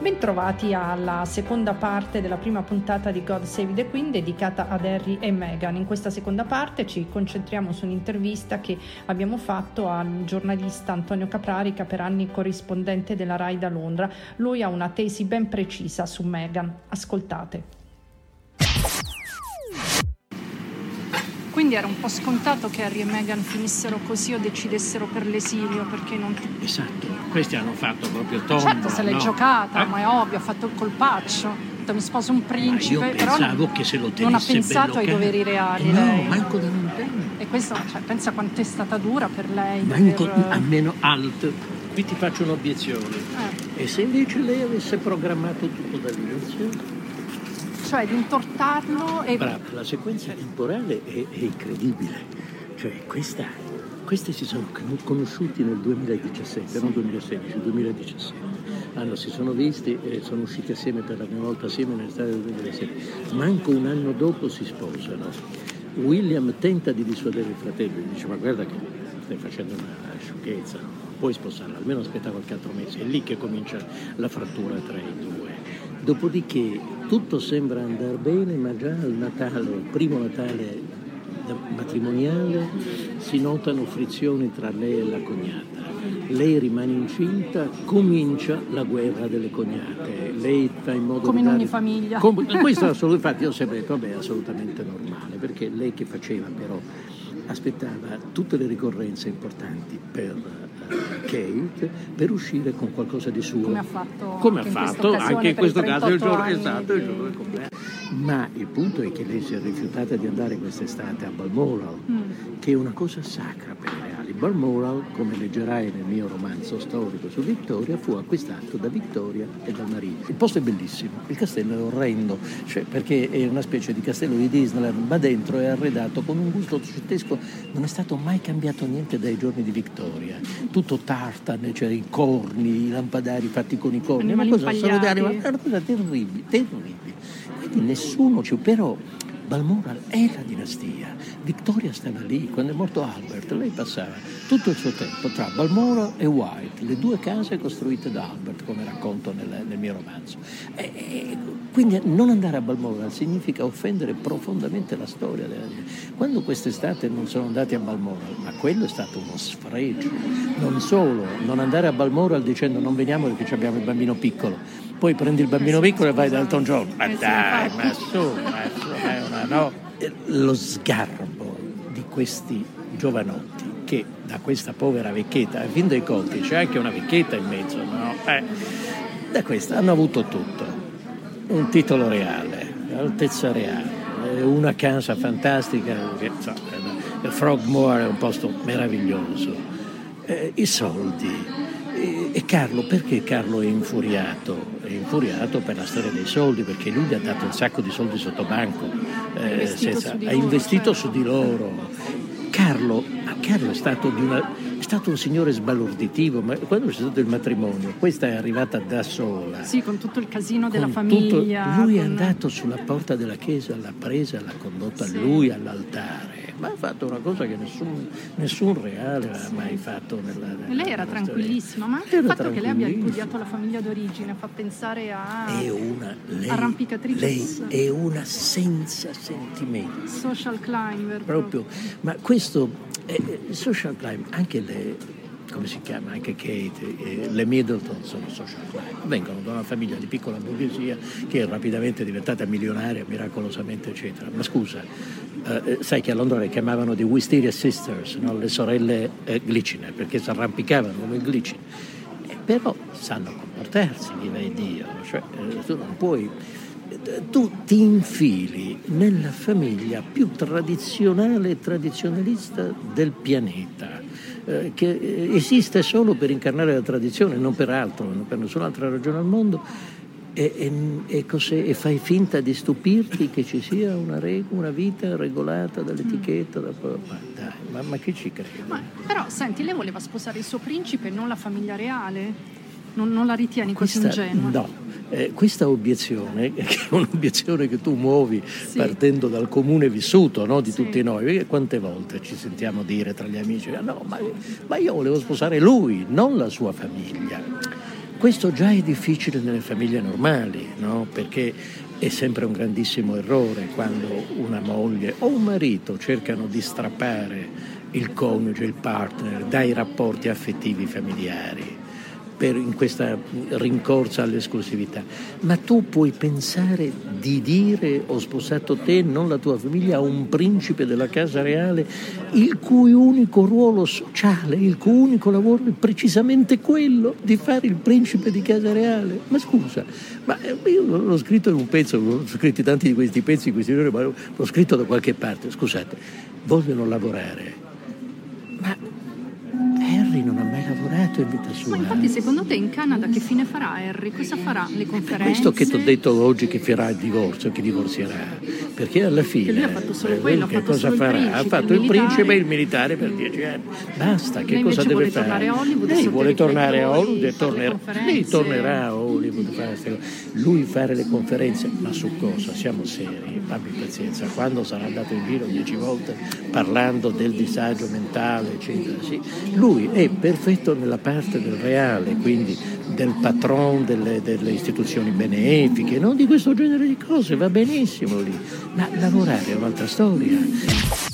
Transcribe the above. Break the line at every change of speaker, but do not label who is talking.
Bentrovati alla seconda parte della prima puntata di God Save the Queen dedicata ad Harry e Meghan. In questa seconda parte ci concentriamo su un'intervista che abbiamo fatto al giornalista Antonio Caprarica, per anni corrispondente della RAI da Londra. Lui ha una tesi ben precisa su Meghan. Ascoltate. Quindi era un po' scontato che Harry e Meghan finissero così o decidessero per l'esilio perché non...
Esatto, questi hanno fatto proprio tondo.
Certo, se l'è
no?
giocata,
Eh?
ma è ovvio, ha fatto il colpaccio. Ha detto, Mi sposo un principe,
Ma io
però
pensavo
non,
che se lo tenesse
non ha pensato ai doveri reali
Eh no,
lei.
manco da lontano.
E questo, cioè, pensa quanto è stata dura per lei.
Manco
dover,
a meno alt. Qui ti faccio un'obiezione.
eh,
E se invece lei avesse programmato tutto dall'inizio?
Cioè di intortarlo e...
Brava, la sequenza temporale è, è incredibile. Cioè, questa, questi si sono con- conosciuti nel 2017, non 2016, 2017. Allora, si sono visti e sono usciti assieme per la prima volta assieme nell'estate del 2007. Manco un anno dopo si sposano. William tenta di dissuadere il fratello, gli dice ma guarda che stai facendo una sciocchezza, puoi sposarla, almeno aspetta qualche altro mese. È lì che comincia la frattura tra i due. Dopodiché tutto sembra andare bene, ma già al Natale, il primo Natale matrimoniale, si notano frizioni tra lei e la cognata. Lei rimane incinta, comincia la guerra delle cognate. Lei fa in modo
Come in ogni
dare-
famiglia.
Com- questo infatti io ho sempre detto, vabbè, è assolutamente normale, perché lei che faceva però aspettava tutte le ricorrenze importanti per eh, Kate per uscire con qualcosa di suo.
Come ha fatto
Come ha
anche in questa
fatto
occasione
anche in questo caso il
38
giorno esatto, il giorno del compleanno. Ma il punto è che lei si è rifiutata di andare quest'estate a Balmoral,
Mm.
che è una cosa sacra per i reali. Balmoral, come leggerai nel mio romanzo storico su Vittoria, fu acquistato da Vittoria e dal marito. Il posto è bellissimo, il castello è orrendo, cioè, perché è una specie di castello di Disneyland, ma dentro è arredato con un gusto ottocentesco, non è stato mai cambiato niente dai giorni di Vittoria. Tutto tartan, cioè i corni, i lampadari fatti con i corni,
Animali
cosa,
impagliati.
è una cosa terribile, terribile. Quindi nessuno ci... però Balmoral è la dinastia. Vittoria stava lì, quando è morto Albert, lei passava tutto il suo tempo tra Balmoral e White, le due case costruite da Albert, come racconto nel, nel mio romanzo. E- e quindi non andare a Balmoral significa offendere profondamente la storia della dinastia. Quando quest'estate non sono andati a Balmoral, ma quello è stato uno sfregio. Non solo, non andare a Balmoral dicendo non veniamo perché abbiamo il bambino piccolo, poi prendi il bambino piccolo e vai
scusa.
da Elton John. Ma dai, ma su, ma su, ma una no. Eh, Lo sgarbo di questi giovanotti che da questa povera vecchietta, a fin dei conti c'è anche una vecchietta in mezzo, no? Eh, da questa hanno avuto tutto, un titolo reale, altezza reale, eh, una casa fantastica, insomma, eh, Frogmore è un posto meraviglioso, eh, i soldi. E Carlo, perché Carlo è infuriato? Infuriato per la storia dei soldi, perché lui gli ha dato un sacco di soldi sotto banco, eh,
di
ha investito
certo.
su di loro. Carlo, Carlo è stato, di una- stato un signore sbalorditivo, ma quando c'è stato il matrimonio, questa è arrivata da sola.
Sì, con tutto il casino della
Con
famiglia.
tutto- lui è
con-
andato sulla porta della chiesa, l'ha presa, l'ha condotta
Sì.
lui all'altare, ma ha fatto una cosa che nessun, nessun reale ha mai fatto nella, nella
lei era
nella storia.
tranquillissima, ma anche
Era
il fatto che lei abbia ripudiato la famiglia d'origine fa pensare a
È una, lei,
Arrampicatrice.
lei è una senza sentimenti.
social climber.
proprio. Ma questo è il social climb, anche le, come si chiama, anche Kate, eh, le Middleton sono social climb, vengono da una famiglia di piccola borghesia che è rapidamente diventata milionaria, miracolosamente, eccetera. Ma scusa, eh, eh, sai che a Londra le chiamavano the Wisteria Sisters, no? le sorelle eh, glicine, perché si arrampicavano come glicine. Eh, però sanno comportarsi, vive Dio, cioè eh, tu non puoi tu ti infili nella famiglia più tradizionale e tradizionalista del pianeta, eh, che eh, esiste solo per incarnare la tradizione, non per altro, non per nessun'altra ragione al mondo, e, e- e? E fai finta di stupirti che ci sia una, reg- una vita regolata dall'etichetta, da- ma, dai, ma, ma che ci credi?
Ma, però, senti, lei voleva sposare il suo principe e non la famiglia reale? Non, non la ritieni così
Questa,
ingenua?
no, eh, questa obiezione, che è un'obiezione che tu muovi
Sì.
partendo dal comune vissuto no, di
Sì.
tutti noi, perché quante volte ci sentiamo dire tra gli amici, "Ah, no, ma, ma io volevo sposare lui, non la sua famiglia. Questo già è difficile nelle famiglie normali, no? perché è sempre un grandissimo errore quando una moglie o un marito cercano di strappare il coniuge, il partner dai rapporti affettivi familiari per, in questa rincorsa all'esclusività, ma tu puoi pensare di dire ho sposato te, non la tua famiglia, a un principe della casa reale il cui unico ruolo sociale, il cui unico lavoro è precisamente quello di fare il principe di casa reale. Ma scusa, ma eh, io l'ho scritto in un pezzo, ho scritto tanti di questi pezzi in questi giorni, ma l'ho scritto da qualche parte, scusate, vogliono lavorare Harry non ha mai lavorato in vita sua.
Ma infatti secondo te in Canada che fine farà Harry? Cosa farà? Le conferenze?
Questo che ti ho detto oggi che farà il divorzio, che divorzierà. Perché alla fine... Che
lui ha fatto solo quello,
che
fatto
cosa farà?
Principe,
ha fatto il, il principe e il militare per dieci anni. Basta, che
Lei
cosa deve fare? Lei vuole tornare a Hollywood e
tornerà.
Lei tornerà a Hollywood. Fare lui fare le conferenze, ma su cosa? Siamo seri, abbi pazienza. Quando sarà andato in giro dieci volte parlando del disagio mentale, eccetera, sì. Lui è perfetto nella parte del reale, quindi del patron delle, delle istituzioni benefiche, non di questo genere di cose, va benissimo lì, ma lavorare è un'altra storia.